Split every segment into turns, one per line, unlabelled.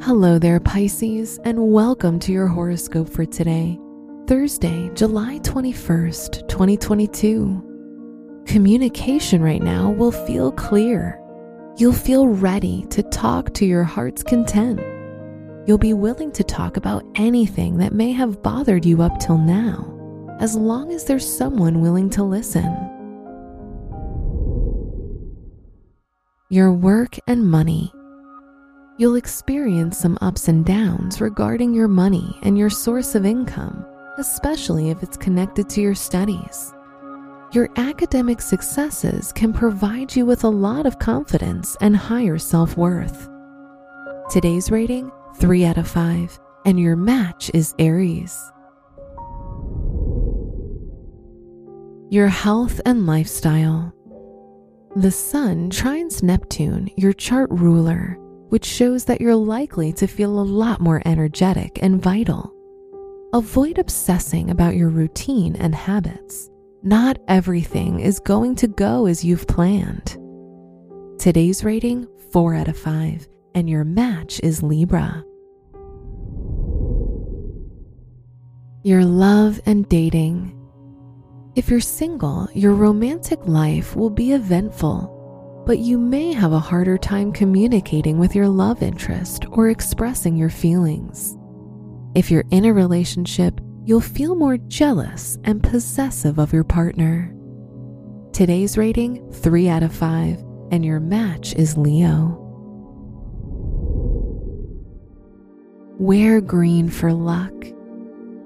Hello there, Pisces, and welcome to your horoscope for today, Thursday, July 21st, 2022. Communication right now will feel clear. You'll feel ready to talk to your heart's content. You'll be willing to talk about anything that may have bothered you up till now, as long as there's someone willing to listen. Your work and money. You'll experience some ups and downs regarding your money and your source of income, especially if it's connected to your studies. Your academic successes can provide you with a lot of confidence and higher self worth. Today's rating 3 out of 5, and your match is Aries. Your health and lifestyle. The Sun trines Neptune, your chart ruler which shows that you're likely to feel a lot more energetic and vital. Avoid obsessing about your routine and habits. Not everything is going to go as you've planned. Today's rating 4 out of 5, and your match is Libra. Your love and dating. If you're single, your romantic life will be eventful but you may have a harder time communicating with your love interest or expressing your feelings. If you're in a relationship, you'll feel more jealous and possessive of your partner. Today's rating 3 out of 5, and your match is Leo. Wear green for luck.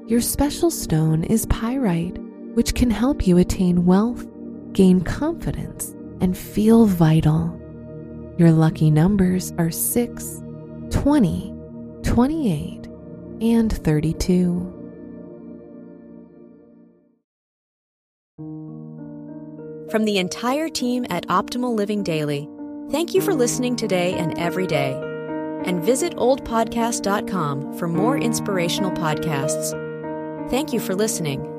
Your special stone is pyrite, which can help you attain wealth, gain confidence, and feel vital. Your lucky numbers are 6, 20, 28, and 32.
From the entire team at Optimal Living Daily, thank you for listening today and every day. And visit oldpodcast.com for more inspirational podcasts. Thank you for listening.